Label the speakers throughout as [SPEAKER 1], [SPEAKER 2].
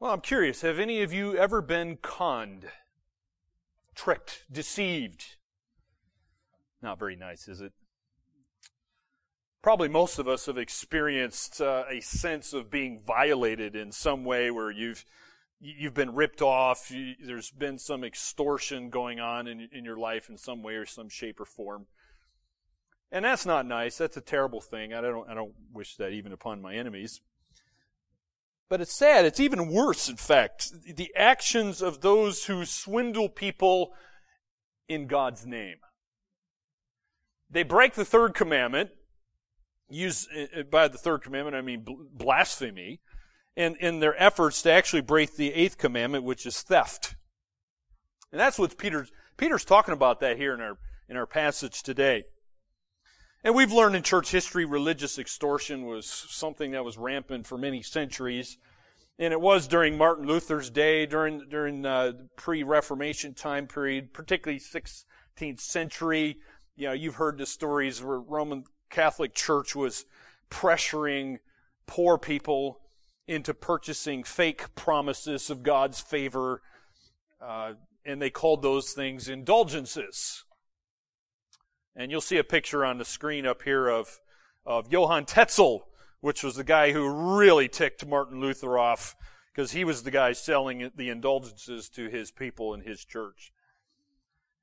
[SPEAKER 1] Well, I'm curious. Have any of you ever been conned, tricked, deceived? Not very nice, is it? Probably most of us have experienced uh, a sense of being violated in some way where you've you've been ripped off. You, there's been some extortion going on in, in your life in some way or some shape or form. And that's not nice. That's a terrible thing. I don't, I don't wish that even upon my enemies. But it's sad. It's even worse, in fact. The actions of those who swindle people in God's name. They break the third commandment. Use, uh, by the third commandment, I mean blasphemy. And in their efforts to actually break the eighth commandment, which is theft. And that's what Peter's, Peter's talking about that here in our, in our passage today. And we've learned in church history religious extortion was something that was rampant for many centuries. And it was during Martin Luther's day, during, during uh, pre-Reformation time period, particularly 16th century. You know, you've heard the stories where Roman Catholic Church was pressuring poor people into purchasing fake promises of God's favor. Uh, and they called those things indulgences. And you'll see a picture on the screen up here of, of Johann Tetzel, which was the guy who really ticked Martin Luther off because he was the guy selling the indulgences to his people in his church.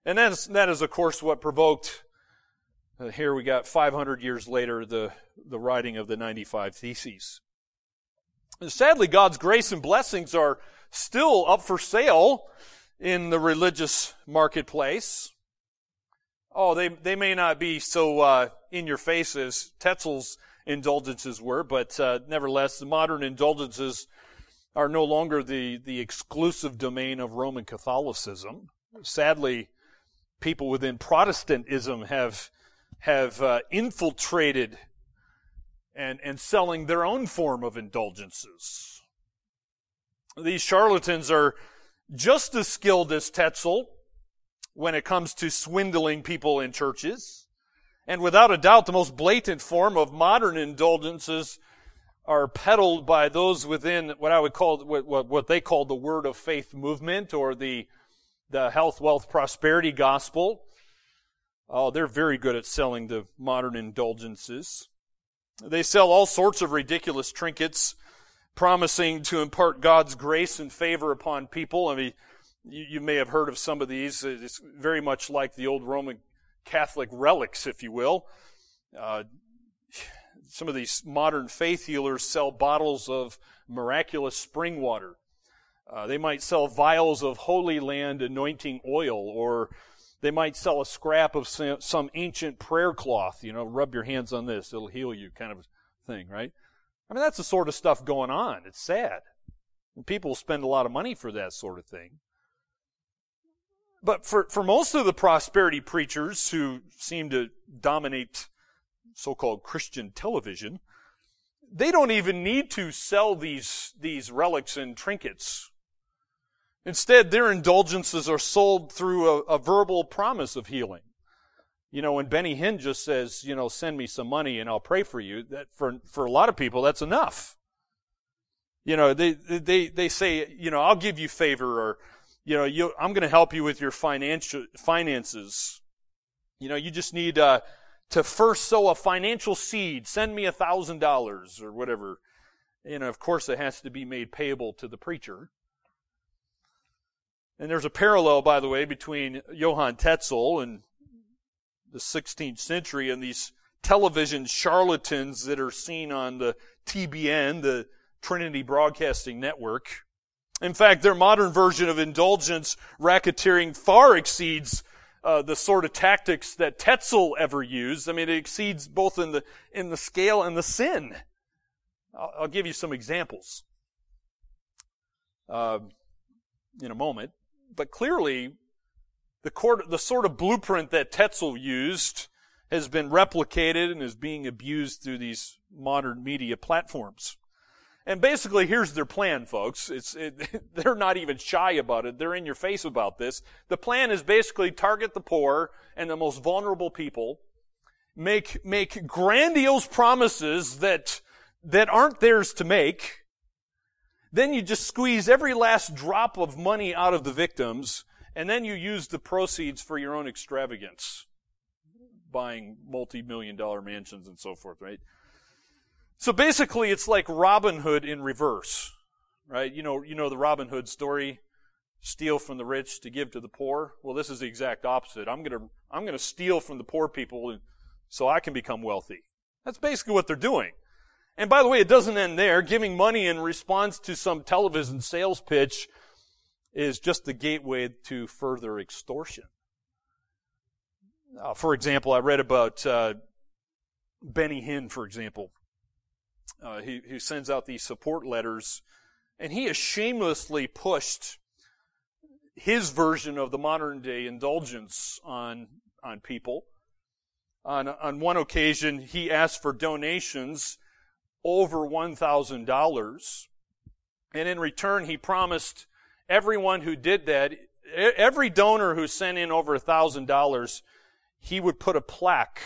[SPEAKER 1] And that is, that is of course what provoked, uh, here we got 500 years later, the, the writing of the 95 Theses. And sadly, God's grace and blessings are still up for sale in the religious marketplace. Oh, they, they may not be so uh, in your face as Tetzel's indulgences were, but uh, nevertheless, the modern indulgences are no longer the, the exclusive domain of Roman Catholicism. Sadly, people within Protestantism have have uh, infiltrated and and selling their own form of indulgences. These charlatans are just as skilled as Tetzel when it comes to swindling people in churches. And without a doubt, the most blatant form of modern indulgences are peddled by those within what I would call, what, what they call the word of faith movement or the, the health, wealth, prosperity gospel. Oh, they're very good at selling the modern indulgences. They sell all sorts of ridiculous trinkets, promising to impart God's grace and favor upon people. I mean, you, you may have heard of some of these. It's very much like the old Roman Catholic relics, if you will. Uh, some of these modern faith healers sell bottles of miraculous spring water. Uh, they might sell vials of Holy Land anointing oil, or they might sell a scrap of some, some ancient prayer cloth. You know, rub your hands on this; it'll heal you, kind of thing, right? I mean, that's the sort of stuff going on. It's sad. And people spend a lot of money for that sort of thing. But for, for most of the prosperity preachers who seem to dominate so-called Christian television, they don't even need to sell these, these relics and trinkets. Instead, their indulgences are sold through a, a verbal promise of healing. You know, when Benny Hinn just says, you know, send me some money and I'll pray for you, that for, for a lot of people, that's enough. You know, they, they, they say, you know, I'll give you favor or, you know, you, I'm going to help you with your financial finances. You know, you just need uh, to first sow a financial seed. Send me a thousand dollars or whatever. And of course, it has to be made payable to the preacher. And there's a parallel, by the way, between Johann Tetzel and the 16th century and these television charlatans that are seen on the TBN, the Trinity Broadcasting Network. In fact, their modern version of indulgence racketeering far exceeds uh, the sort of tactics that Tetzel ever used. I mean, it exceeds both in the in the scale and the sin. I'll, I'll give you some examples uh, in a moment, but clearly, the, court, the sort of blueprint that Tetzel used has been replicated and is being abused through these modern media platforms. And basically, here's their plan, folks. It's, it, they're not even shy about it. They're in your face about this. The plan is basically target the poor and the most vulnerable people, make, make grandiose promises that, that aren't theirs to make, Then you just squeeze every last drop of money out of the victims, and then you use the proceeds for your own extravagance, buying multi-million dollar mansions and so forth, right? So basically, it's like Robin Hood in reverse, right? You know, you know the Robin Hood story, steal from the rich to give to the poor. Well, this is the exact opposite. I'm gonna, I'm gonna steal from the poor people so I can become wealthy. That's basically what they're doing. And by the way, it doesn't end there. Giving money in response to some television sales pitch is just the gateway to further extortion. Uh, for example, I read about uh, Benny Hinn, for example, uh, he, who sends out these support letters, and he has shamelessly pushed his version of the modern day indulgence on on people. On on one occasion, he asked for donations over $1,000. And in return, he promised everyone who did that, every donor who sent in over $1,000, he would put a plaque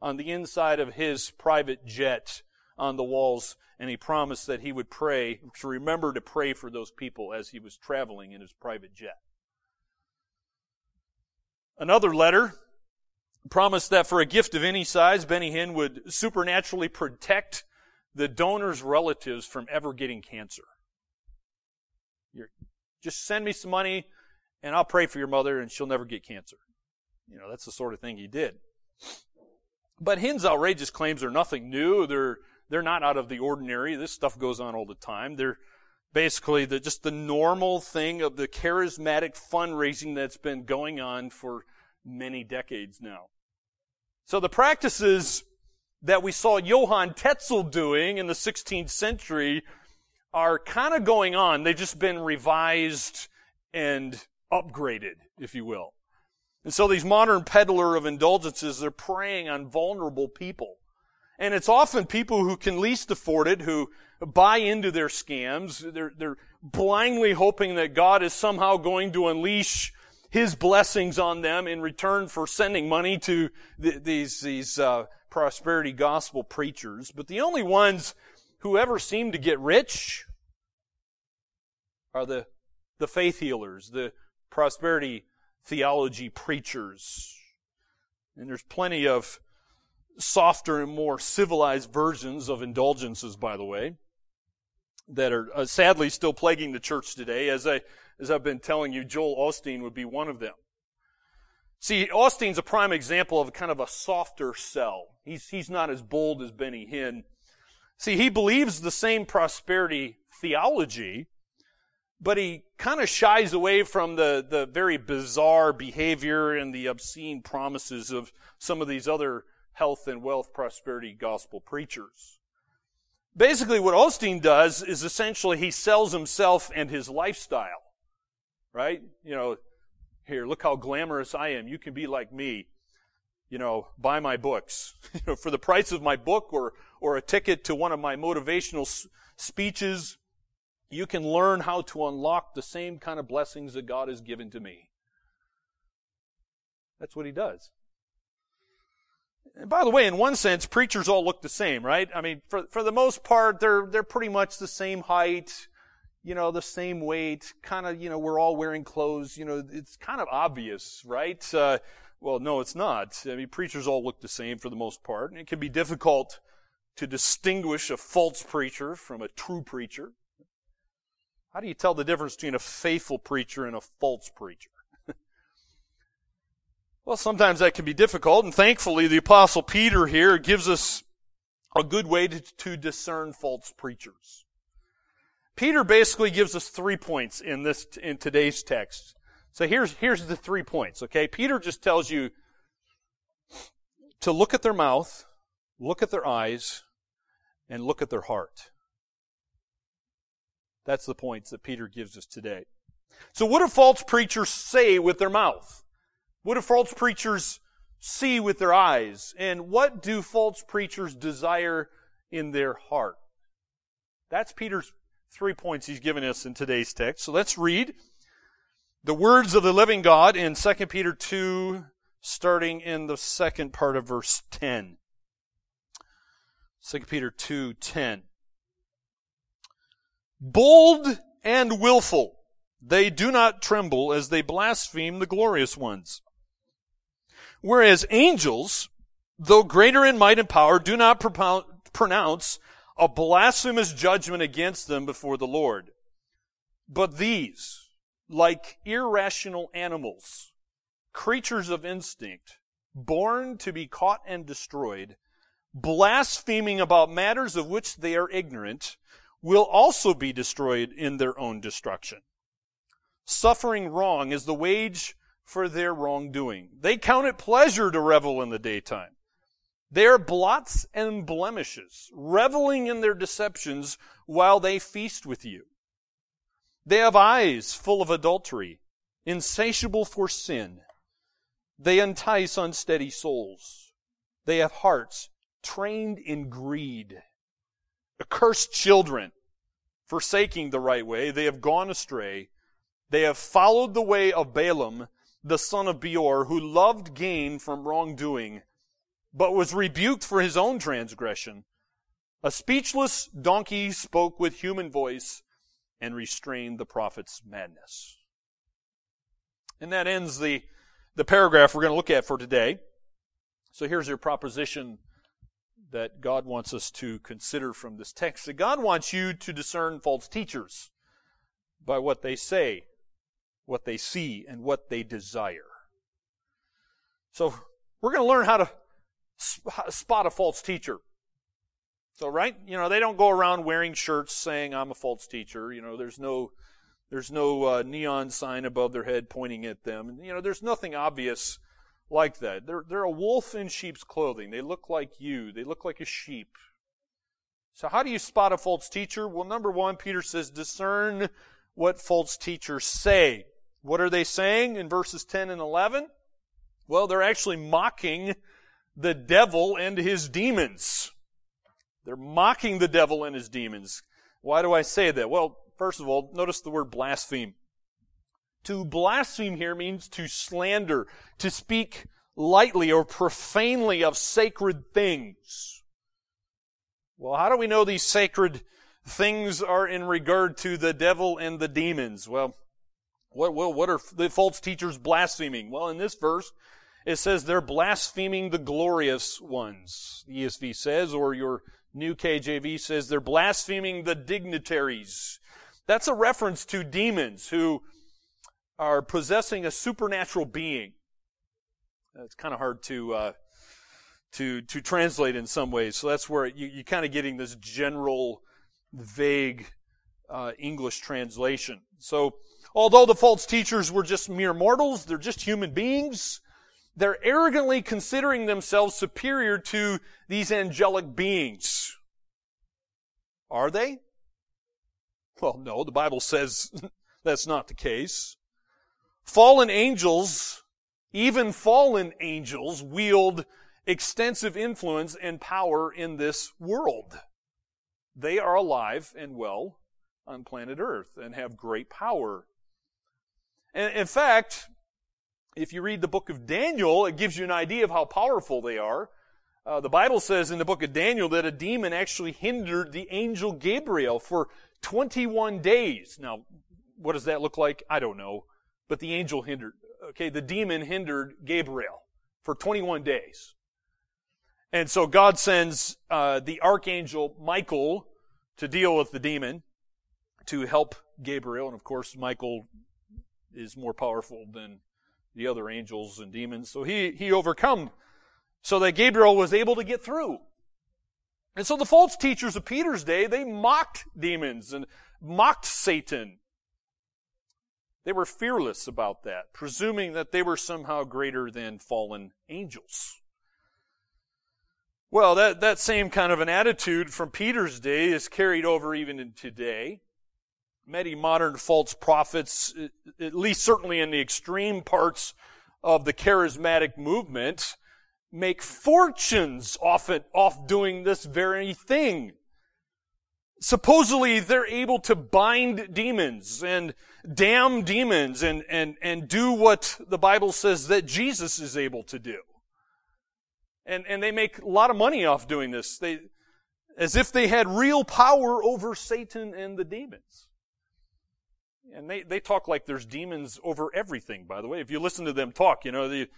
[SPEAKER 1] on the inside of his private jet on the walls, and he promised that he would pray, to remember to pray for those people as he was traveling in his private jet. Another letter promised that for a gift of any size, Benny Hinn would supernaturally protect the donor's relatives from ever getting cancer. You're, just send me some money and I'll pray for your mother and she'll never get cancer. You know, that's the sort of thing he did. But Hinn's outrageous claims are nothing new. They're, they're not out of the ordinary. This stuff goes on all the time. They're basically the, just the normal thing of the charismatic fundraising that's been going on for many decades now. So the practices that we saw Johann Tetzel doing in the 16th century are kind of going on. They've just been revised and upgraded, if you will. And so these modern peddler of indulgences, they're preying on vulnerable people. And it's often people who can least afford it, who buy into their scams. They're, they're blindly hoping that God is somehow going to unleash His blessings on them in return for sending money to th- these, these, uh, prosperity gospel preachers, but the only ones who ever seem to get rich are the, the faith healers, the prosperity theology preachers. And there's plenty of softer and more civilized versions of indulgences, by the way, that are uh, sadly still plaguing the church today. As I, as I've been telling you, Joel Osteen would be one of them. See, Osteen's a prime example of kind of a softer sell. He's, he's not as bold as Benny Hinn. See, he believes the same prosperity theology, but he kind of shies away from the, the very bizarre behavior and the obscene promises of some of these other health and wealth prosperity gospel preachers. Basically, what Osteen does is essentially he sells himself and his lifestyle. Right? You know, here, look how glamorous I am. You can be like me. You know, buy my books. you know, for the price of my book or, or a ticket to one of my motivational s- speeches, you can learn how to unlock the same kind of blessings that God has given to me. That's what he does. And by the way, in one sense, preachers all look the same, right? I mean, for, for the most part, they're, they're pretty much the same height, you know, the same weight, kind of, you know, we're all wearing clothes, you know, it's kind of obvious, right? Uh, well, no, it's not. I mean, preachers all look the same for the most part, and it can be difficult to distinguish a false preacher from a true preacher. How do you tell the difference between a faithful preacher and a false preacher? Well, sometimes that can be difficult, and thankfully the apostle Peter here gives us a good way to, to discern false preachers. Peter basically gives us three points in this, in today's text. So here's, here's the three points, okay? Peter just tells you to look at their mouth, look at their eyes, and look at their heart. That's the points that Peter gives us today. So what do false preachers say with their mouth? What do false preachers see with their eyes? And what do false preachers desire in their heart? That's Peter's three points he's given us in today's text. So let's read the words of the living God in 2 Peter 2, starting in the second part of verse 10. 2 Peter 2, 10. bold and willful. They do not tremble as they blaspheme the glorious ones. Whereas angels, though greater in might and power, do not pronounce a blasphemous judgment against them before the Lord. But these, like irrational animals, creatures of instinct, born to be caught and destroyed, blaspheming about matters of which they are ignorant, will also be destroyed in their own destruction. Suffering wrong is the wage for their wrongdoing. They count it pleasure to revel in the daytime. They are blots and blemishes, reveling in their deceptions while they feast with you. They have eyes full of adultery, insatiable for sin. They entice unsteady souls. They have hearts trained in greed. Accursed children, forsaking the right way, they have gone astray. They have followed the way of Balaam, the son of Beor, who loved gain from wrongdoing, but was rebuked for his own transgression. A speechless donkey spoke with human voice and restrained the prophet's madness. And that ends the, the paragraph we're going to look at for today. So here's your proposition that God wants us to consider from this text. That God wants you to discern false teachers by what they say, what they see, and what they desire. So we're going to learn how to spot a false teacher. So, right? You know, they don't go around wearing shirts saying, I'm a false teacher. You know, there's no, there's no uh, neon sign above their head pointing at them. You know, there's nothing obvious like that. They're, they're a wolf in sheep's clothing. They look like you. They look like a sheep. So how do you spot a false teacher? Well, number one, Peter says, discern what false teachers say. What are they saying in verses 10 and 11? Well, they're actually mocking the devil and his demons. They're mocking the devil and his demons. Why do I say that? Well, first of all, notice the word blaspheme. To blaspheme here means to slander, to speak lightly or profanely of sacred things. Well, how do we know these sacred things are in regard to the devil and the demons? Well, what, what, what are the false teachers blaspheming? Well, in this verse, it says they're blaspheming the glorious ones, the ESV says, or your new KJV says they're blaspheming the dignitaries. That's a reference to demons who are possessing a supernatural being. It's kind of hard to uh, to to translate in some ways. So that's where you, you're kind of getting this general, vague uh, English translation. So although the false teachers were just mere mortals, they're just human beings. They're arrogantly considering themselves superior to these angelic beings. Are they? Well, no, the Bible says that's not the case. Fallen angels, even fallen angels, wield extensive influence and power in this world. They are alive and well on planet Earth and have great power. In fact, if you read the book of Daniel, it gives you an idea of how powerful they are. Uh, the Bible says in the book of Daniel that a demon actually hindered the angel Gabriel for 21 days. Now, what does that look like? I don't know but the angel hindered, okay, the demon hindered Gabriel for 21 days. And so God sends uh, the archangel Michael to deal with the demon to help Gabriel. And of course, Michael is more powerful than the other angels and demons. So he, he overcome so that Gabriel was able to get through. And so the false teachers of Peter's day, they mocked demons and mocked Satan they were fearless about that, presuming that they were somehow greater than fallen angels. Well, that, that same kind of an attitude from Peter's day is carried over even in today. Many modern false prophets, uh, at least certainly in the extreme parts of the charismatic movement, make fortunes off it, off doing this very thing. Supposedly they're able to bind demons and damn demons and, and, and do what the Bible says that Jesus is able to do. And, and they make a lot of money off doing this. They, as if they had real power over Satan and the demons. And they, they talk like there's demons over everything, by the way. If you listen to them talk, you know, the,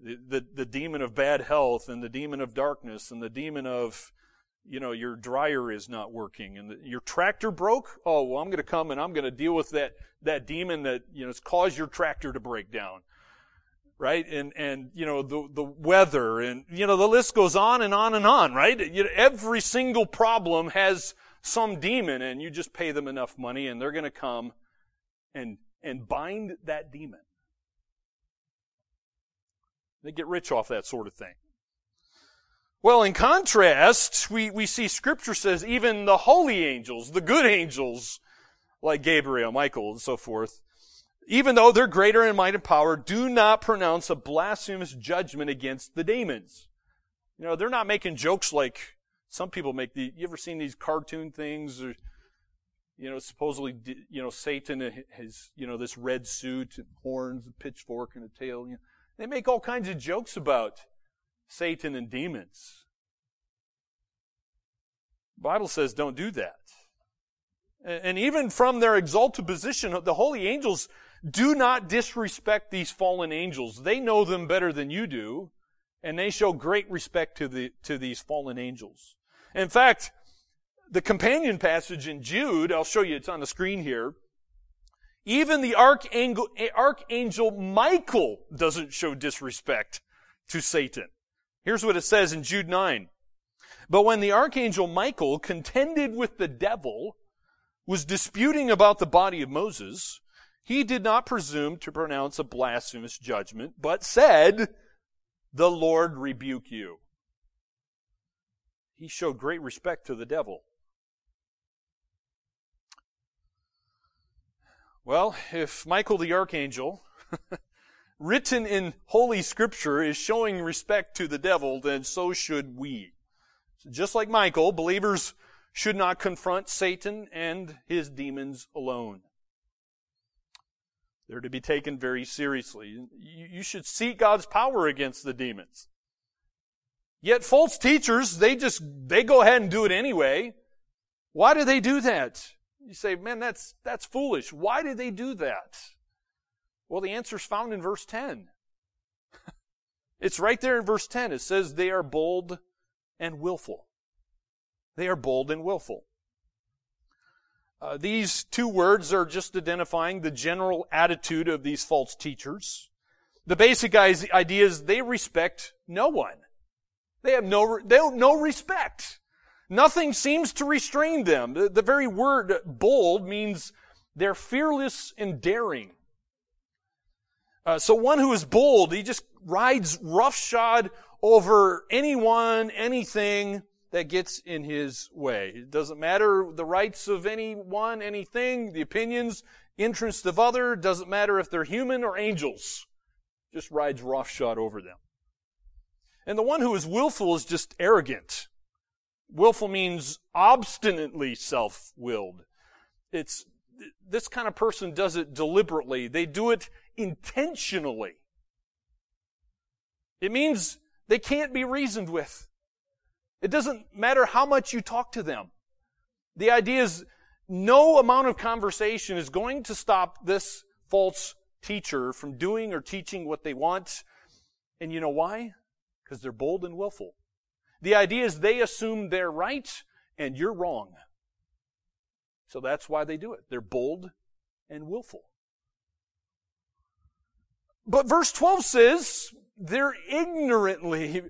[SPEAKER 1] the, the demon of bad health and the demon of darkness and the demon of, you know, your dryer is not working and the, your tractor broke. Oh, well, I'm going to come and I'm going to deal with that, that demon that, you know, has caused your tractor to break down. Right? And, and, you know, the, the weather and, you know, the list goes on and on and on, right? You know, every single problem has some demon and you just pay them enough money and they're going to come and, and bind that demon. They get rich off that sort of thing. Well, in contrast, we, we see scripture says even the holy angels, the good angels, like Gabriel, Michael, and so forth, even though they're greater in might and power, do not pronounce a blasphemous judgment against the demons. You know, they're not making jokes like some people make the, you ever seen these cartoon things or, you know, supposedly, you know, Satan has, you know, this red suit and horns, a pitchfork and a tail. You know, they make all kinds of jokes about Satan and demons. The Bible says don't do that. And even from their exalted position, the holy angels do not disrespect these fallen angels. They know them better than you do, and they show great respect to the, to these fallen angels. In fact, the companion passage in Jude, I'll show you, it's on the screen here, even the archangel, archangel Michael doesn't show disrespect to Satan. Here's what it says in Jude 9. But when the archangel Michael contended with the devil, was disputing about the body of Moses, he did not presume to pronounce a blasphemous judgment, but said, the Lord rebuke you. He showed great respect to the devil. Well, if Michael the archangel, written in Holy Scripture, is showing respect to the devil, then so should we. So just like Michael, believers should not confront Satan and his demons alone. They're to be taken very seriously. You should seek God's power against the demons. Yet false teachers, they just, they go ahead and do it anyway. Why do they do that? You say, man, that's, that's foolish. Why did they do that? Well, the answer is found in verse 10. it's right there in verse 10. It says they are bold and willful. They are bold and willful. Uh, these two words are just identifying the general attitude of these false teachers. The basic idea is they respect no one. They have no, they have no respect. Nothing seems to restrain them. The, the very word bold means they're fearless and daring. Uh, so one who is bold, he just rides roughshod over anyone, anything that gets in his way. It doesn't matter the rights of anyone, anything, the opinions, interests of other, doesn't matter if they're human or angels. Just rides roughshod over them. And the one who is willful is just arrogant. Willful means obstinately self-willed. It's, this kind of person does it deliberately. They do it intentionally. It means they can't be reasoned with. It doesn't matter how much you talk to them. The idea is no amount of conversation is going to stop this false teacher from doing or teaching what they want. And you know why? Because they're bold and willful. The idea is they assume they're right and you're wrong. So that's why they do it. They're bold and willful. But verse 12 says they're ignorantly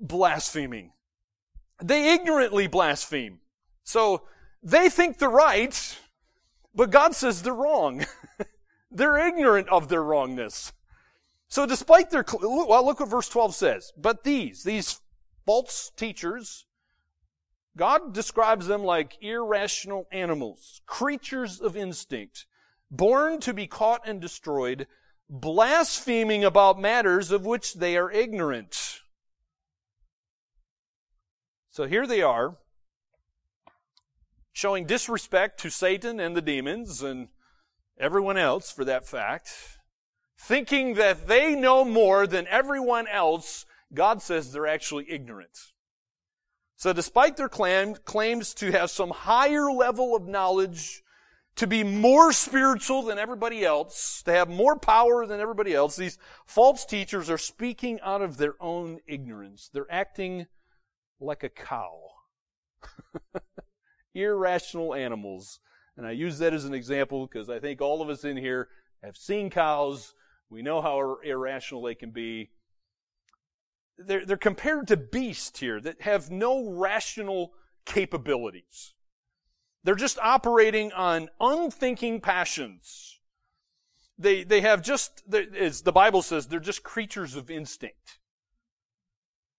[SPEAKER 1] blaspheming. They ignorantly blaspheme. So they think they're right, but God says they're wrong. they're ignorant of their wrongness. So despite their, well, look what verse 12 says. But these, these false teachers, God describes them like irrational animals, creatures of instinct, born to be caught and destroyed, blaspheming about matters of which they are ignorant. So here they are, showing disrespect to Satan and the demons and everyone else for that fact, thinking that they know more than everyone else God says they're actually ignorant. So despite their claim, claims to have some higher level of knowledge, to be more spiritual than everybody else, to have more power than everybody else, these false teachers are speaking out of their own ignorance. They're acting like a cow. Irrational animals. And I use that as an example because I think all of us in here have seen cows. We know how irrational they can be they're, they're compared to beasts here that have no rational capabilities. They're just operating on unthinking passions. They, they have just, as the Bible says, they're just creatures of instinct.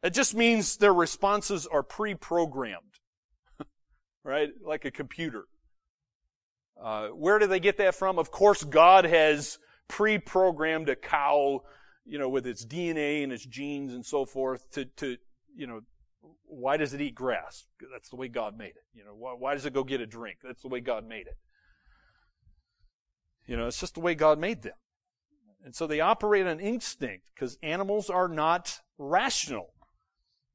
[SPEAKER 1] It just means their responses are pre-programmed. right? Like a computer. Uh, where do they get that from? Of course, God has pre-programmed a cow you know, with its DNA and its genes and so forth to, to, you know, why does it eat grass? That's the way God made it. You know, why, why does it go get a drink? That's the way God made it. You know, it's just the way God made them. And so they operate on instinct because animals are not rational.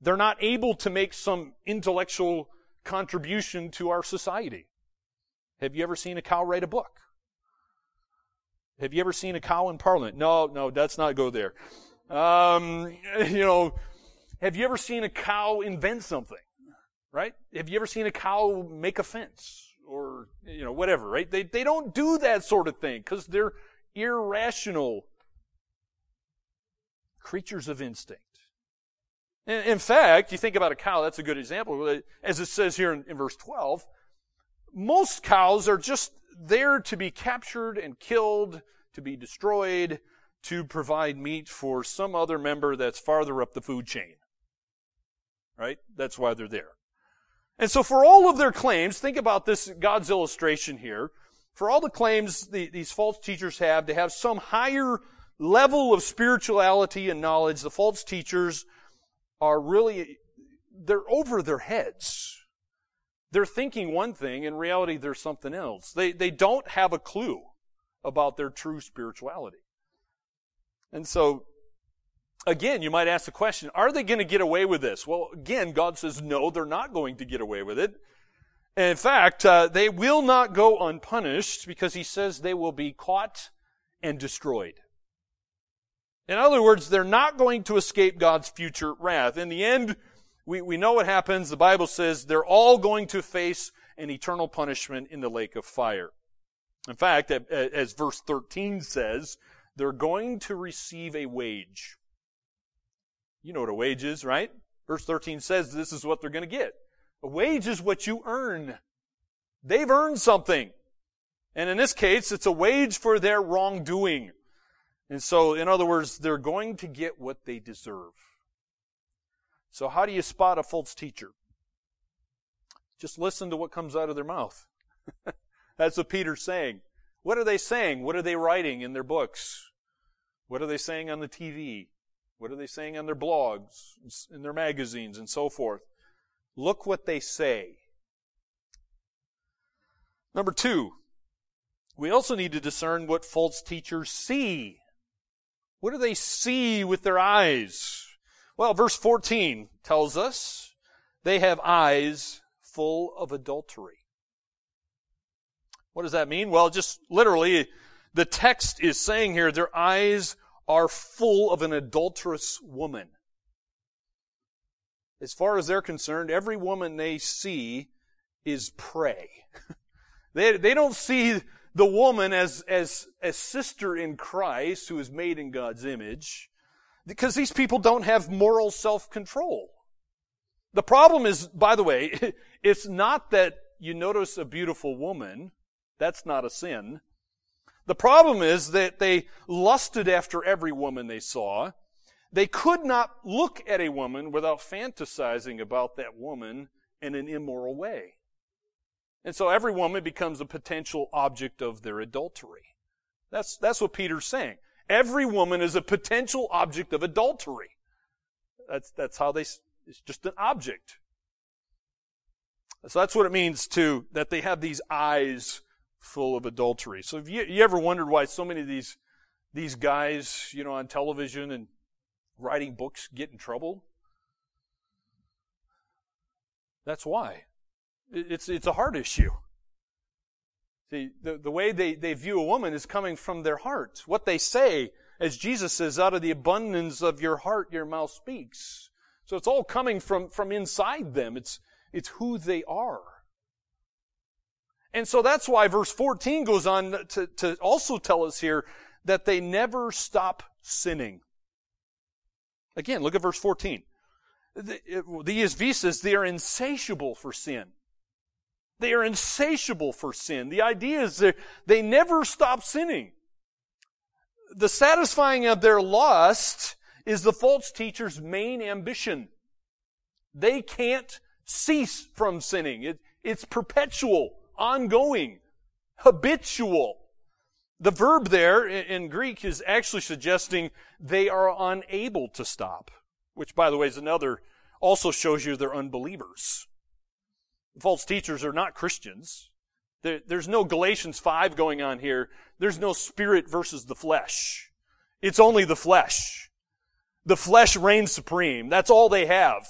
[SPEAKER 1] They're not able to make some intellectual contribution to our society. Have you ever seen a cow write a book? Have you ever seen a cow in Parliament? No, no, let's not go there. Um, you know, have you ever seen a cow invent something? Right? Have you ever seen a cow make a fence? Or, you know, whatever, right? They, they don't do that sort of thing because they're irrational creatures of instinct. In, in, fact, you think about a cow, that's a good example. As it says here in, in verse 12, most cows are just there to be captured and killed, to be destroyed, to provide meat for some other member that's farther up the food chain. Right? That's why they're there. And so for all of their claims, think about this, God's illustration here. For all the claims the, these false teachers have to have some higher level of spirituality and knowledge, the false teachers are really, they're over their heads. They're thinking one thing, in reality, there's something else. They, they don't have a clue about their true spirituality. And so, again, you might ask the question, are they going to get away with this? Well, again, God says, no, they're not going to get away with it. And in fact, uh, they will not go unpunished because he says they will be caught and destroyed. In other words, they're not going to escape God's future wrath. In the end, we, we know what happens. The Bible says they're all going to face an eternal punishment in the lake of fire. In fact, as verse 13 says, they're going to receive a wage. You know what a wage is, right? Verse 13 says this is what they're going to get. A wage is what you earn. They've earned something. And in this case, it's a wage for their wrongdoing. And so, in other words, they're going to get what they deserve. So how do you spot a false teacher? Just listen to what comes out of their mouth. That's what Peter's saying. What are they saying? What are they writing in their books? What are they saying on the TV? What are they saying on their blogs, in their magazines, and so forth? Look what they say. Number two, we also need to discern what false teachers see. What do they see with their eyes? Well, verse 14 tells us they have eyes full of adultery. What does that mean? Well, just literally, the text is saying here their eyes are full of an adulterous woman. As far as they're concerned, every woman they see is prey. they, they don't see the woman as, as, as sister in Christ who is made in God's image. Because these people don't have moral self-control. The problem is, by the way, it's not that you notice a beautiful woman. That's not a sin. The problem is that they lusted after every woman they saw. They could not look at a woman without fantasizing about that woman in an immoral way. And so every woman becomes a potential object of their adultery. That's, that's what Peter's saying. Every woman is a potential object of adultery. That's, that's how they, it's just an object. So that's what it means to, that they have these eyes full of adultery. So have you, you ever wondered why so many of these, these guys, you know, on television and writing books get in trouble? That's why. It's, it's a heart issue. The, the way they, they view a woman is coming from their heart. What they say, as Jesus says, out of the abundance of your heart, your mouth speaks. So it's all coming from, from inside them. It's, it's who they are. And so that's why verse 14 goes on to, to also tell us here that they never stop sinning. Again, look at verse 14. The, the ESV says they are insatiable for sin. They are insatiable for sin. The idea is that they never stop sinning. The satisfying of their lust is the false teacher's main ambition. They can't cease from sinning. It, it's perpetual, ongoing, habitual. The verb there in Greek is actually suggesting they are unable to stop, which by the way is another, also shows you they're unbelievers. False teachers are not Christians. There, there's no Galatians 5 going on here. There's no spirit versus the flesh. It's only the flesh. The flesh reigns supreme. That's all they have.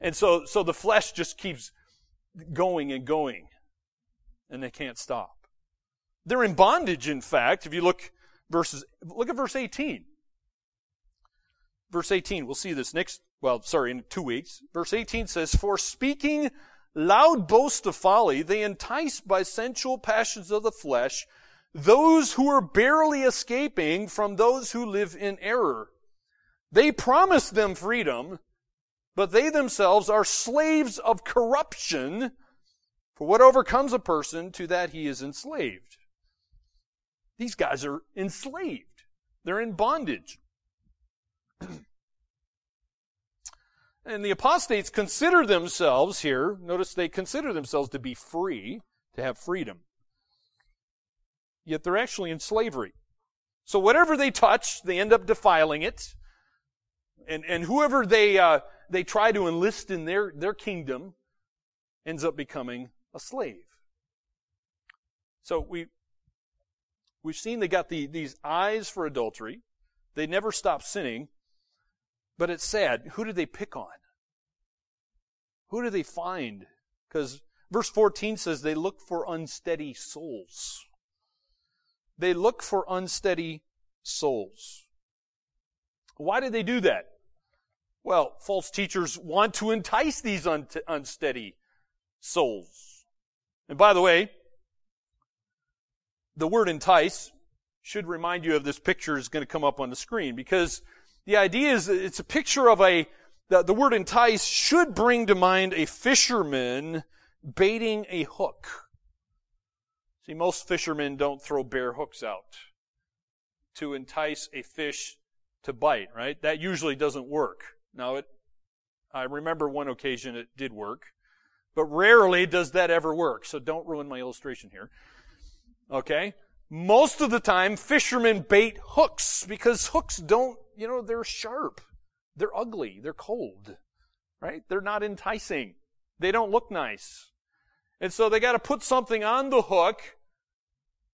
[SPEAKER 1] And so, so the flesh just keeps going and going. And they can't stop. They're in bondage, in fact. If you look verses, look at verse 18. Verse 18, we'll see this next, well, sorry, in two weeks. Verse 18 says, For speaking loud boast of folly, they entice by sensual passions of the flesh those who are barely escaping from those who live in error. They promise them freedom, but they themselves are slaves of corruption. For what overcomes a person, to that he is enslaved. These guys are enslaved. They're in bondage. And the apostates consider themselves here, notice they consider themselves to be free, to have freedom. Yet they're actually in slavery. So whatever they touch, they end up defiling it. And, and whoever they, uh, they try to enlist in their, their kingdom ends up becoming a slave. So we, we've seen they got the, these eyes for adultery. They never stop sinning. But it's sad. Who did they pick on? Who do they find? Because verse 14 says they look for unsteady souls. They look for unsteady souls. Why did they do that? Well, false teachers want to entice these un- unsteady souls. And by the way, the word entice should remind you of this picture is going to come up on the screen because the idea is it's a picture of a, the, the word entice should bring to mind a fisherman baiting a hook. See, most fishermen don't throw bare hooks out to entice a fish to bite, right? That usually doesn't work. Now it, I remember one occasion it did work, but rarely does that ever work. So don't ruin my illustration here. Okay? Most of the time, fishermen bait hooks because hooks don't you know, they're sharp. They're ugly. They're cold. Right? They're not enticing. They don't look nice. And so they got to put something on the hook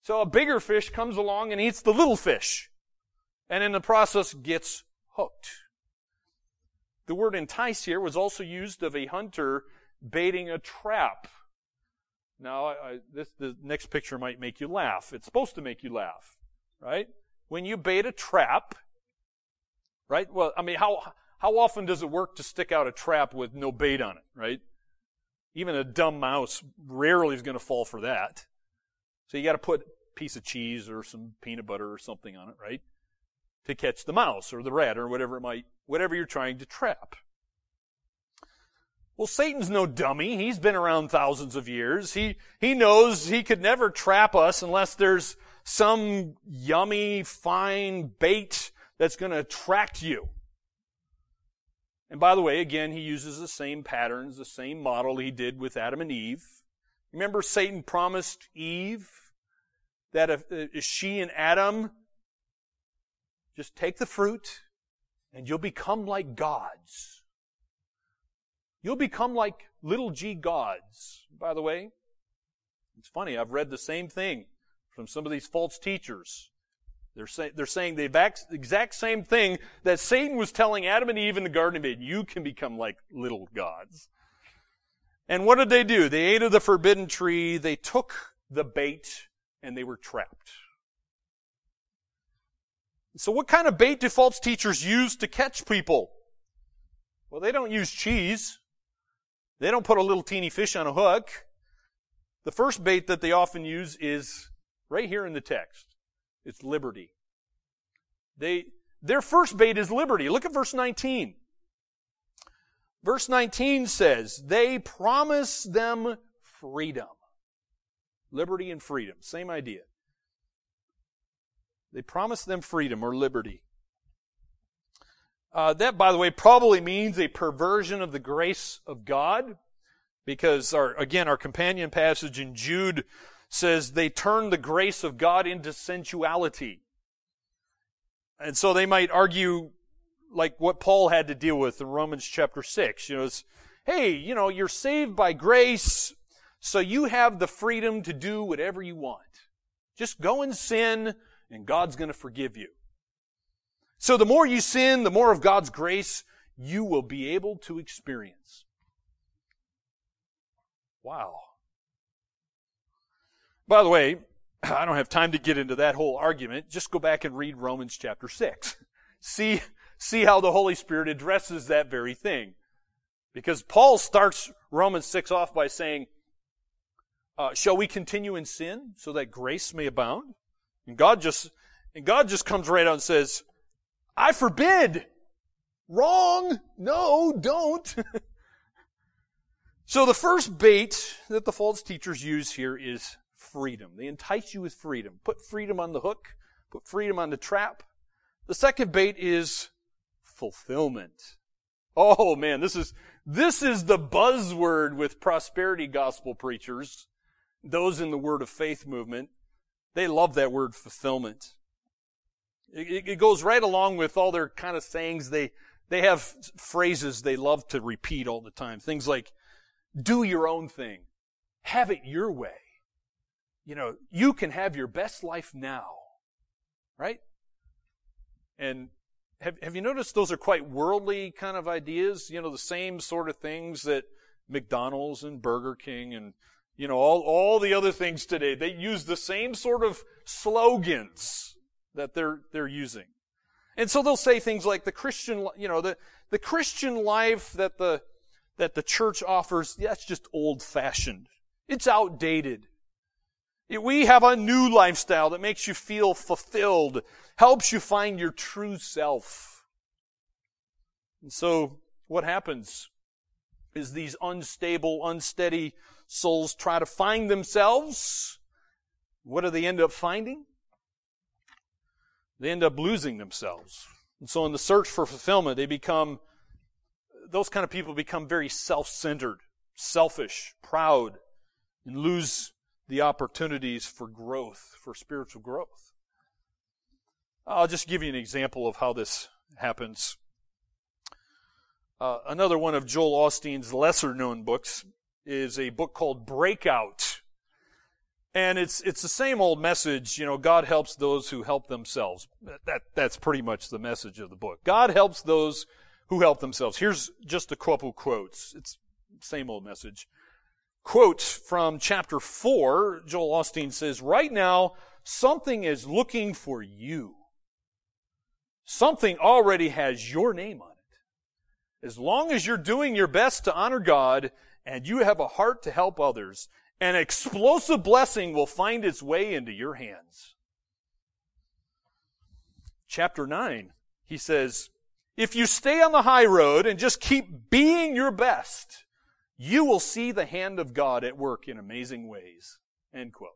[SPEAKER 1] so a bigger fish comes along and eats the little fish. And in the process gets hooked. The word entice here was also used of a hunter baiting a trap. Now, I, this, the next picture might make you laugh. It's supposed to make you laugh, right? When you bait a trap, Right? Well, I mean, how, how often does it work to stick out a trap with no bait on it, right? Even a dumb mouse rarely is going to fall for that. So you got to put a piece of cheese or some peanut butter or something on it, right? To catch the mouse or the rat or whatever it might, whatever you're trying to trap. Well, Satan's no dummy. He's been around thousands of years. He, he knows he could never trap us unless there's some yummy, fine bait that's going to attract you. And by the way, again, he uses the same patterns, the same model he did with Adam and Eve. Remember, Satan promised Eve that if, uh, if she and Adam just take the fruit and you'll become like gods. You'll become like little g gods. By the way, it's funny, I've read the same thing from some of these false teachers. They're, say, they're saying the exact same thing that Satan was telling Adam and Eve in the Garden of Eden. You can become like little gods. And what did they do? They ate of the forbidden tree, they took the bait, and they were trapped. So what kind of bait do false teachers use to catch people? Well, they don't use cheese. They don't put a little teeny fish on a hook. The first bait that they often use is right here in the text. It's liberty. They, their first bait is liberty. Look at verse 19. Verse 19 says, they promise them freedom. Liberty and freedom. Same idea. They promise them freedom or liberty. Uh, that, by the way, probably means a perversion of the grace of God, because our, again, our companion passage in Jude says they turn the grace of God into sensuality. And so they might argue like what Paul had to deal with in Romans chapter 6. You know, it's, hey, you know, you're saved by grace, so you have the freedom to do whatever you want. Just go and sin, and God's going to forgive you. So the more you sin, the more of God's grace you will be able to experience. Wow. By the way, I don't have time to get into that whole argument. Just go back and read Romans chapter 6. See, see how the Holy Spirit addresses that very thing. Because Paul starts Romans 6 off by saying, uh, shall we continue in sin so that grace may abound? And God just, and God just comes right out and says, I forbid. Wrong. No, don't. so the first bait that the false teachers use here is freedom. They entice you with freedom. Put freedom on the hook. Put freedom on the trap. The second bait is fulfillment. Oh man, this is, this is the buzzword with prosperity gospel preachers. Those in the word of faith movement. They love that word fulfillment. It, it goes right along with all their kind of sayings. They, they have phrases they love to repeat all the time. Things like, do your own thing. Have it your way. You know, you can have your best life now. Right? And have, have you noticed those are quite worldly kind of ideas? You know, the same sort of things that McDonald's and Burger King and, you know, all, all the other things today, they use the same sort of slogans that they're, they're using. And so they'll say things like the Christian, you know, the, the Christian life that the, that the church offers, that's just old fashioned. It's outdated. We have a new lifestyle that makes you feel fulfilled, helps you find your true self. And so what happens is these unstable, unsteady souls try to find themselves. What do they end up finding? They end up losing themselves. And so in the search for fulfillment, they become, those kind of people become very self-centered, selfish, proud, and lose the opportunities for growth, for spiritual growth. I'll just give you an example of how this happens. Uh, another one of Joel Osteen's lesser known books is a book called Breakout. And it's, it's the same old message, you know, God helps those who help themselves. That, that's pretty much the message of the book. God helps those who help themselves. Here's just a couple quotes. It's same old message. Quote from chapter 4, Joel Osteen says, right now, something is looking for you. Something already has your name on it. As long as you're doing your best to honor God and you have a heart to help others, an explosive blessing will find its way into your hands. Chapter 9, he says, if you stay on the high road and just keep being your best, you will see the hand of God at work in amazing ways. End quote.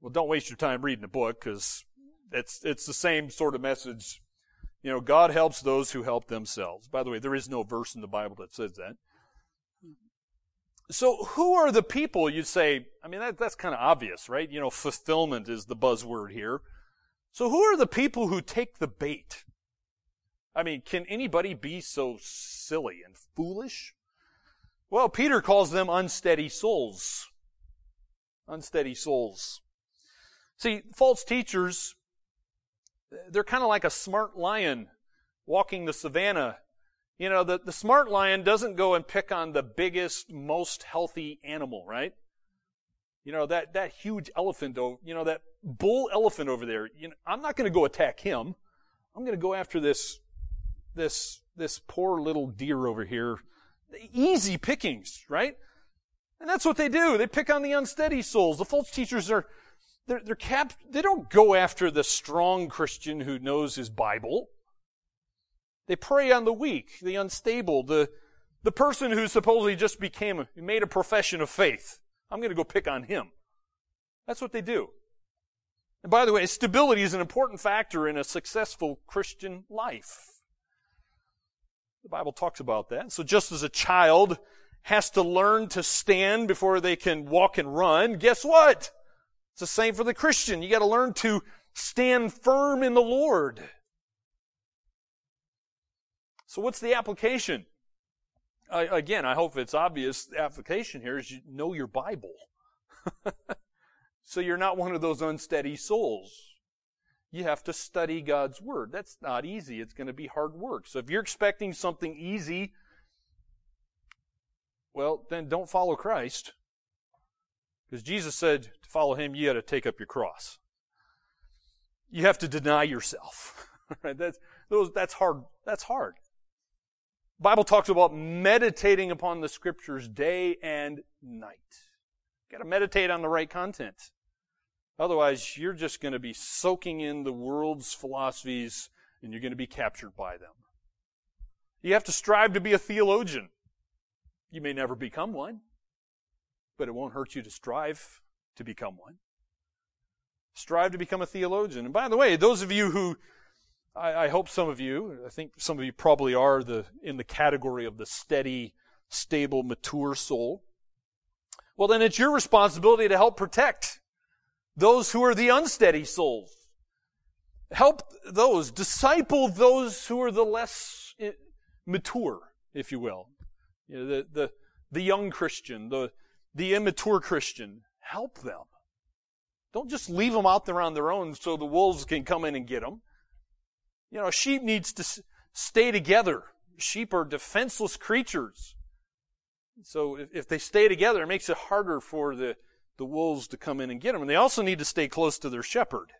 [SPEAKER 1] Well, don't waste your time reading the book because it's, it's the same sort of message. You know, God helps those who help themselves. By the way, there is no verse in the Bible that says that. So who are the people you'd say, I mean, that, that's kind of obvious, right? You know, fulfillment is the buzzword here. So who are the people who take the bait? I mean, can anybody be so silly and foolish? Well, Peter calls them unsteady souls. Unsteady souls. See, false teachers, they're kind of like a smart lion walking the savannah You know, the, the smart lion doesn't go and pick on the biggest, most healthy animal, right? You know, that, that huge elephant, you know, that bull elephant over there. You know, I'm not going to go attack him. I'm going to go after this, this, this poor little deer over here. Easy pickings, right? And that's what they do. They pick on the unsteady souls. The false teachers are, they're, they're cap, they don't go after the strong Christian who knows his Bible. They prey on the weak, the unstable, the, the person who supposedly just became, made a profession of faith. I'm going to go pick on him. That's what they do. And by the way, stability is an important factor in a successful Christian life. The Bible talks about that. So just as a child has to learn to stand before they can walk and run, guess what? It's the same for the Christian. You got to learn to stand firm in the Lord. So what's the application? Uh, again, I hope it's obvious. The application here is you know your Bible. so you're not one of those unsteady souls. You have to study God's Word. That's not easy. It's going to be hard work. So if you're expecting something easy, well, then don't follow Christ. Because Jesus said to follow Him, you got to take up your cross. You have to deny yourself. right? That's, those, that's hard. That's hard. Bible talks about meditating upon the scriptures day and night. You got to meditate on the right content. Otherwise, you're just going to be soaking in the world's philosophies and you're going to be captured by them. You have to strive to be a theologian. You may never become one, but it won't hurt you to strive to become one. Strive to become a theologian. And by the way, those of you who I, I, hope some of you, I think some of you probably are the, in the category of the steady, stable, mature soul. Well, then it's your responsibility to help protect those who are the unsteady souls. Help those, disciple those who are the less eh, mature, if you will. You know, the, the, the young Christian, the, the immature Christian. Help them. Don't just leave them out there on their own so the wolves can come in and get them. You know, sheep needs to stay together. Sheep are defenseless creatures. So if, if they stay together, it makes it harder for the, the wolves to come in and get them. And they also need to stay close to their shepherd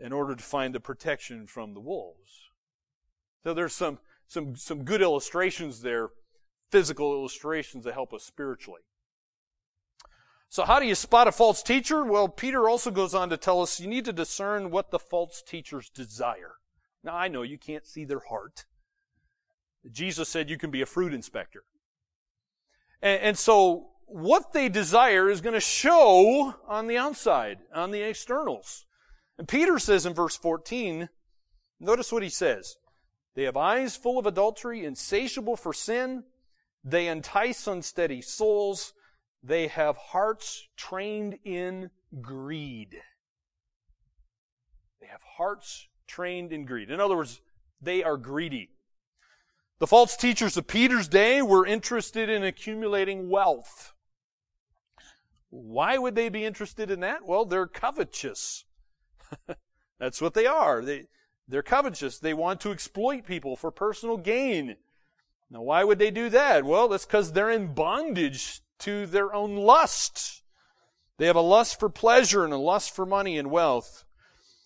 [SPEAKER 1] in order to find the protection from the wolves. So there's some, some, some good illustrations there, physical illustrations that help us spiritually. So how do you spot a false teacher? Well, Peter also goes on to tell us you need to discern what the false teachers desire. Now, I know you can't see their heart. Jesus said you can be a fruit inspector. And, and so, what they desire is going to show on the outside, on the externals. And Peter says in verse 14, notice what he says. They have eyes full of adultery, insatiable for sin. They entice unsteady souls. They have hearts trained in greed. They have hearts trained in greed. In other words, they are greedy. The false teachers of Peter's day were interested in accumulating wealth. Why would they be interested in that? Well, they're covetous. That's what they are. They, they're covetous. They want to exploit people for personal gain. Now, why would they do that? Well, that's because they're in bondage to their own lust. They have a lust for pleasure and a lust for money and wealth.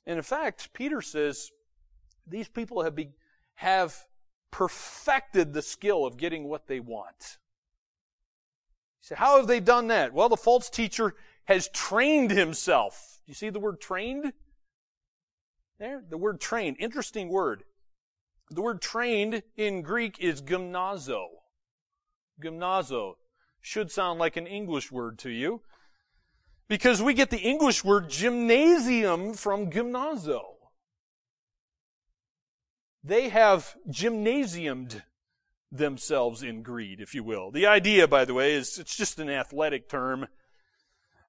[SPEAKER 1] And in fact, Peter says these people have, be, have perfected the skill of getting what they want. He said, How have they done that? Well, the false teacher has trained himself. You see the word trained? There, the word trained. Interesting word. The word trained in Greek is gymnazo. Gymnazo should sound like an English word to you. Because we get the English word gymnasium from gymnazo. They have gymnasiumed themselves in greed, if you will. The idea, by the way, is it's just an athletic term.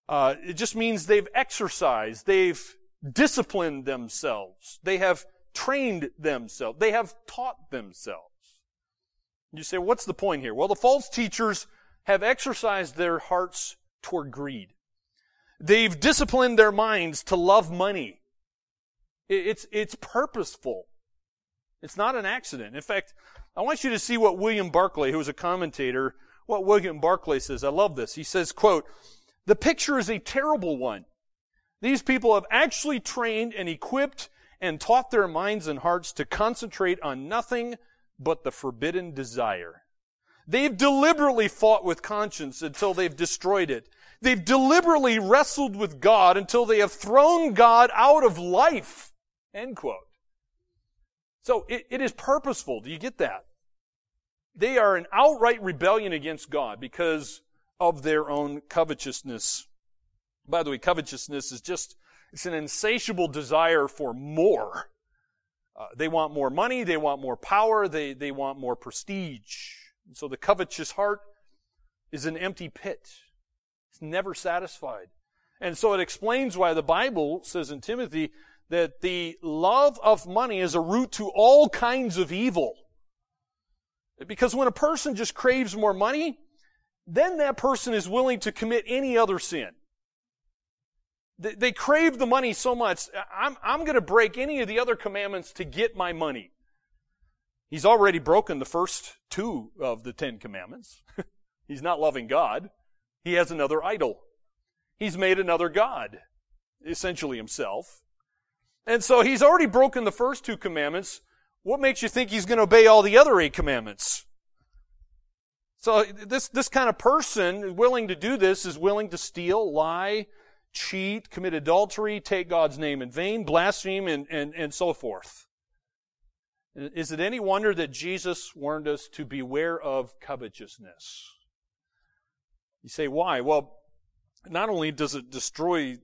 [SPEAKER 1] Uh, it just means they've exercised, they've disciplined themselves, they have trained themselves, they have taught themselves. You say, what's the point here? Well, the false teachers have exercised their hearts toward greed. They've disciplined their minds to love money. It's, it's purposeful. It's not an accident. In fact, I want you to see what William Barclay, who was a commentator, what William Barclay says. I love this. He says, quote, the picture is a terrible one. These people have actually trained and equipped and taught their minds and hearts to concentrate on nothing but the forbidden desire. They've deliberately fought with conscience until they've destroyed it. They've deliberately wrestled with God until they have thrown God out of life. End quote. So it, it is purposeful. Do you get that? They are an outright rebellion against God because of their own covetousness. By the way, covetousness is just, it's an insatiable desire for more. Uh, they want more money, they want more power, they, they want more prestige. And so the covetous heart is an empty pit. It's never satisfied. And so it explains why the Bible says in Timothy that the love of money is a root to all kinds of evil. Because when a person just craves more money, then that person is willing to commit any other sin. They, crave the money so much, I'm, I'm going to break any of the other commandments to get my money. He's already broken the first two of the Ten Commandments. He's not loving God. He has another idol. He's made another God, essentially himself. And so he's already broken the first two commandments. What makes you think he's going to obey all the other eight commandments? So this, this kind of person willing to do this is willing to steal, lie, cheat, commit adultery, take God's name in vain, blaspheme, and, and, and so forth. Is it any wonder that Jesus warned us to beware of covetousness? You say, why? Well, not only does it destroy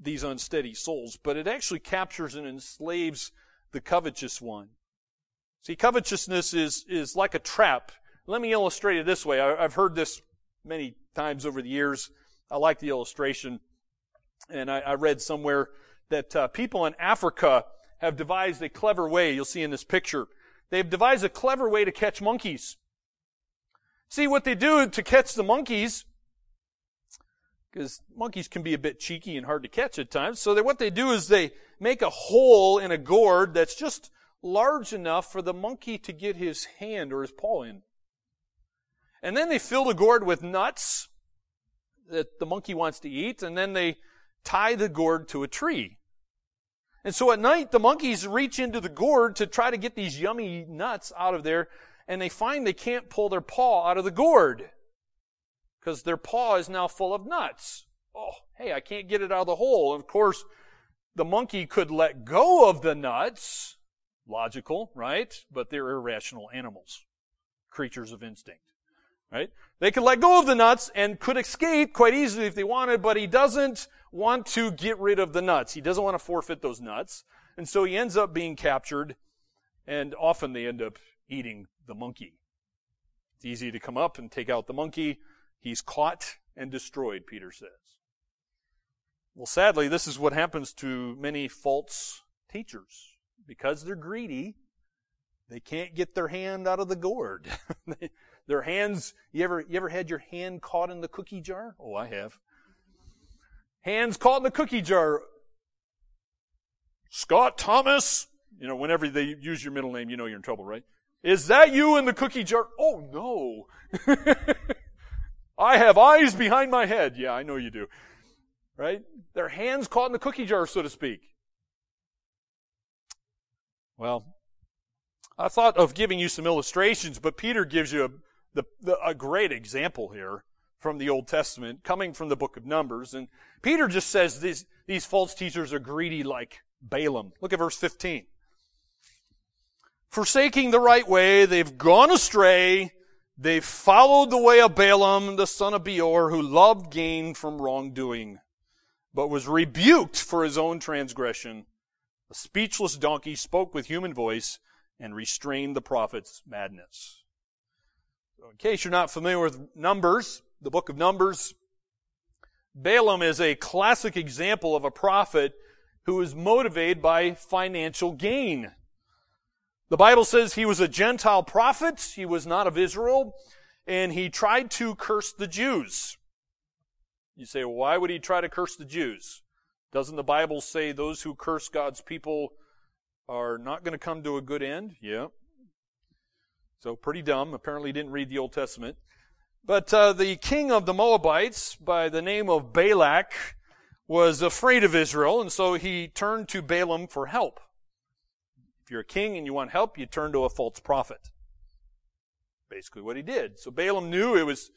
[SPEAKER 1] these unsteady souls, but it actually captures and enslaves the covetous one. See, covetousness is, is like a trap. Let me illustrate it this way. I, have heard this many times over the years. I like the illustration. And I, I read somewhere that uh, people in Africa have devised a clever way. You'll see in this picture. They've devised a clever way to catch monkeys. See, what they do to catch the monkeys, because monkeys can be a bit cheeky and hard to catch at times. So what they do is they make a hole in a gourd that's just large enough for the monkey to get his hand or his paw in. And then they fill the gourd with nuts that the monkey wants to eat, and then they tie the gourd to a tree. And so at night, the monkeys reach into the gourd to try to get these yummy nuts out of there, and they find they can't pull their paw out of the gourd because their paw is now full of nuts. Oh, hey, I can't get it out of the hole. of course, the monkey could let go of the nuts Logical, right? But they're irrational animals, creatures of instinct, right? They could let go of the nuts and could escape quite easily if they wanted, but he doesn't want to get rid of the nuts. He doesn't want to forfeit those nuts. And so he ends up being captured, and often they end up eating the monkey. It's easy to come up and take out the monkey. He's caught and destroyed, Peter says. Well, sadly, this is what happens to many false teachers because they're greedy, they can't get their hand out of the gourd. their hands, you ever, you ever had your hand caught in the cookie jar? Oh, I have. Hands caught in the cookie jar. Scott Thomas, you know, whenever they use your middle name, you know you're in trouble, right? Is that you in the cookie jar? Oh no. I have eyes behind my head. Yeah, I know you do. Right? Their hands caught in the cookie jar, so to speak. Well, I thought of giving you some illustrations, but Peter gives you a, the, the, a great example here from the Old Testament, coming from the book of Numbers. And Peter just says these, these false teachers are greedy like Balaam. Look at verse 15. Forsaking the right way, they've gone astray. They've followed the way of Balaam, the son of Beor, who loved gain from wrongdoing, but was rebuked for his own transgression. A speechless donkey spoke with human voice and restrained the prophet's madness. So in case you're not familiar with Numbers, the book of Numbers, Balaam is a classic example of a prophet who is motivated by financial gain. The Bible says he was a Gentile prophet, he was not of Israel, and he tried to curse the Jews. You say, well, why would he try to curse the Jews? Doesn't the Bible say those who curse God's people are not going to come to a good end. Yeah. So pretty dumb. Apparently didn't read the Old Testament. But uh, the king of the Moabites, by the name of Balak, was afraid of Israel, and so he turned to Balaam for help. You're a king and you want help, you turn to a false prophet. Basically what he did. So Balaam knew it was,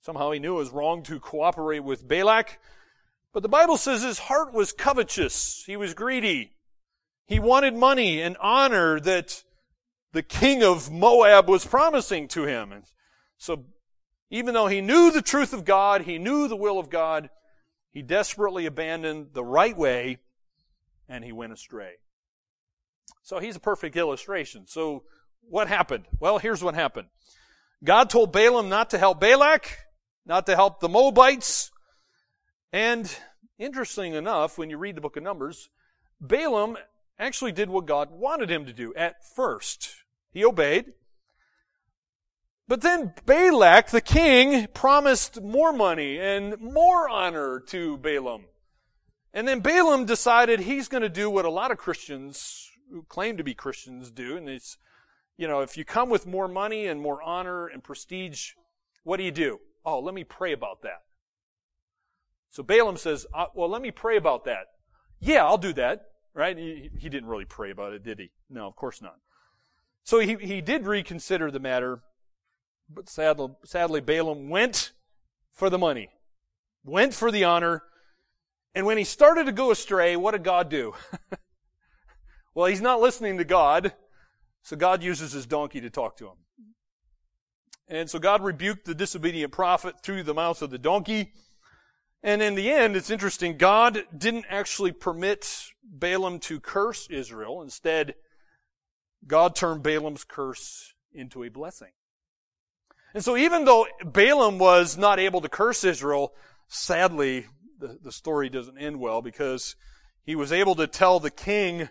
[SPEAKER 1] somehow he knew it was wrong to cooperate with Balak. But the Bible says his heart was covetous. He was greedy. He wanted money and honor that the king of Moab was promising to him. And so even though he knew the truth of God, he knew the will of God, he desperately abandoned the right way and he went astray. So he's a perfect illustration. So what happened? Well, here's what happened. God told Balaam not to help Balak, not to help the Moabites, and interesting enough, when you read the book of Numbers, Balaam actually did what God wanted him to do at first. He obeyed. But then Balak, the king, promised more money and more honor to Balaam. And then Balaam decided he's going to do what a lot of Christians who claim to be Christians do. And it's, you know, if you come with more money and more honor and prestige, what do you do? Oh, let me pray about that. So Balaam says, uh, well, let me pray about that. Yeah, I'll do that. Right? He, he didn't really pray about it, did he? No, of course not. So he, he did reconsider the matter, but sadly, sadly, Balaam went for the money, went for the honor, and when he started to go astray, what did God do? well, he's not listening to God, so God uses his donkey to talk to him. And so God rebuked the disobedient prophet through the mouth of the donkey. And in the end, it's interesting, God didn't actually permit Balaam to curse Israel. Instead, God turned Balaam's curse into a blessing. And so even though Balaam was not able to curse Israel, sadly, the, the story doesn't end well because he was able to tell the king,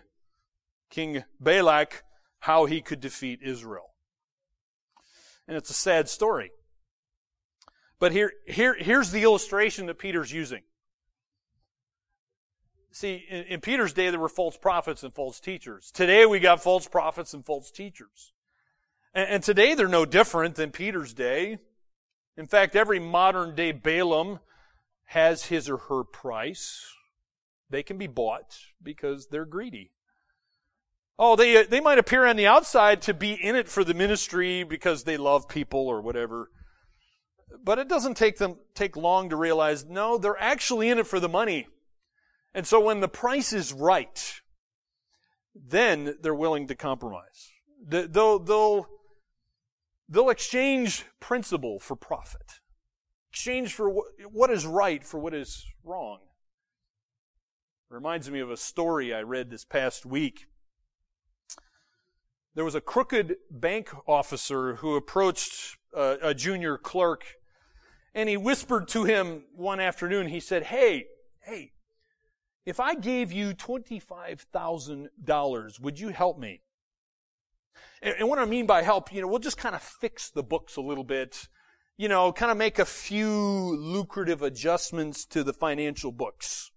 [SPEAKER 1] King Balak, how he could defeat Israel. And it's a sad story. But here, here, here's the illustration that Peter's using. See, in, in, Peter's day, there were false prophets and false teachers. Today, we got false prophets and false teachers. And, and today, they're no different than Peter's day. In fact, every modern day Balaam has his or her price. They can be bought because they're greedy. Oh, they, they might appear on the outside to be in it for the ministry because they love people or whatever. But it doesn't take them take long to realize, no, they're actually in it for the money. And so when the price is right, then they're willing to compromise. They'll, they'll, they'll exchange principle for profit. Exchange for what is right for what is wrong. Reminds me of a story I read this past week. There was a crooked bank officer who approached a, a junior clerk and he whispered to him one afternoon, he said, Hey, hey, if I gave you $25,000, would you help me? And, and what I mean by help, you know, we'll just kind of fix the books a little bit, you know, kind of make a few lucrative adjustments to the financial books.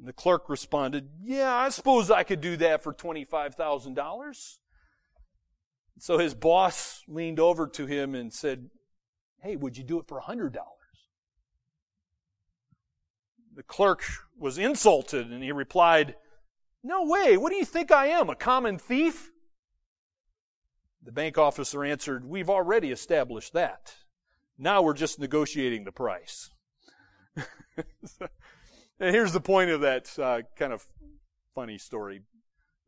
[SPEAKER 1] And the clerk responded, Yeah, I suppose I could do that for $25,000. So his boss leaned over to him and said, Hey, would you do it for a $100? The clerk was insulted and he replied, No way, what do you think I am, a common thief? The bank officer answered, We've already established that. Now we're just negotiating the price. and here's the point of that uh, kind of funny story.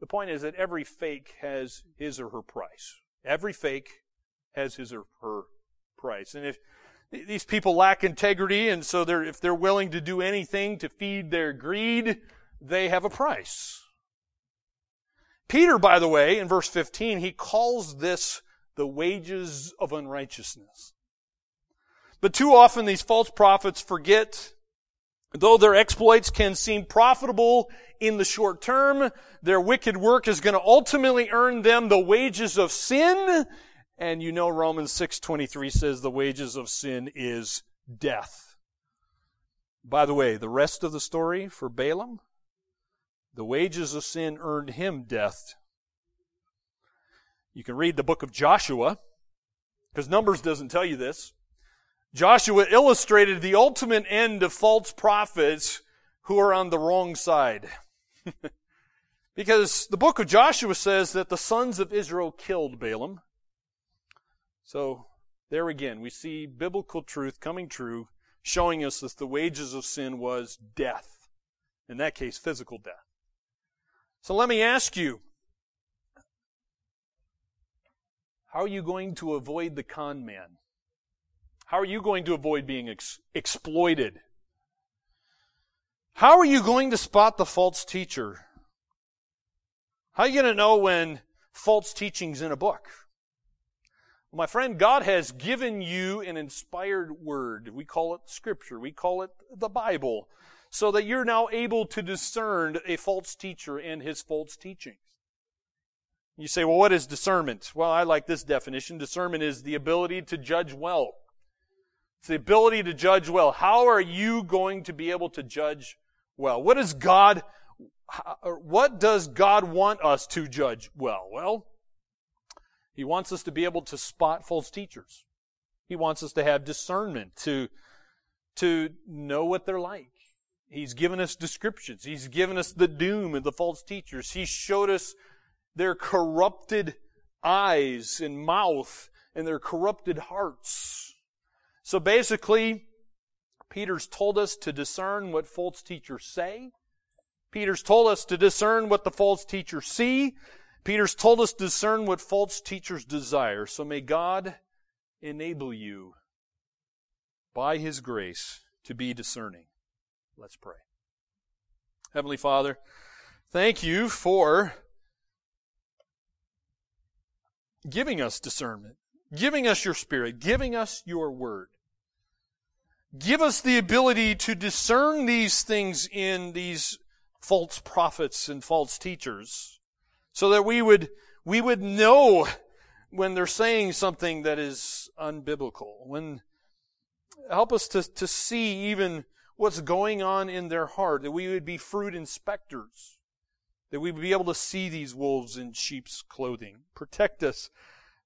[SPEAKER 1] The point is that every fake has his or her price. Every fake has his or her price. And if these people lack integrity, and so they're, if they're willing to do anything to feed their greed, they have a price. Peter, by the way, in verse 15, he calls this the wages of unrighteousness. But too often these false prophets forget, though their exploits can seem profitable in the short term, their wicked work is going to ultimately earn them the wages of sin and you know Romans 6:23 says the wages of sin is death. By the way, the rest of the story for Balaam, The wages of sin earned him death. You can read the book of Joshua, because Numbers doesn't tell you this. Joshua illustrated the ultimate end of false prophets who are on the wrong side. because the book of Joshua says that the sons of Israel killed Balaam. So, there again, we see biblical truth coming true, showing us that the wages of sin was death. In that case, physical death. So let me ask you, how are you going to avoid the con man? How are you going to avoid being ex- exploited? How are you going to spot the false teacher? How are you going to know when false teaching's in a book? My friend, God has given you an inspired word. We call it scripture. We call it the Bible. So that you're now able to discern a false teacher and his false teachings. You say, well, what is discernment? Well, I like this definition. Discernment is the ability to judge well. It's the ability to judge well. How are you going to be able to judge well? What does God, what does God want us to judge well? Well, He wants us to be able to spot false teachers. He wants us to have discernment, to, to know what they're like. He's given us descriptions. He's given us the doom of the false teachers. He showed us their corrupted eyes and mouth and their corrupted hearts. So basically, Peter's told us to discern what false teachers say. Peter's told us to discern what the false teachers see. Peter's told us to discern what false teachers desire. So may God enable you by His grace to be discerning. Let's pray. Heavenly Father, thank you for giving us discernment giving us your spirit, giving us your word. Give us the ability to discern these things in these false prophets and false teachers so that we would, we would know when they're saying something that is unbiblical. When, help us to, to see even what's going on in their heart, that we would be fruit inspectors, that we would be able to see these wolves in sheep's clothing. Protect us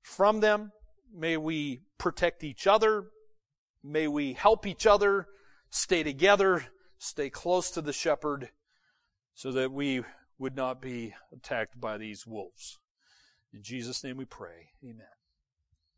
[SPEAKER 1] from them. May we protect each other. May we help each other stay together, stay close to the shepherd so that we would not be attacked by these wolves. In Jesus' name we pray. Amen.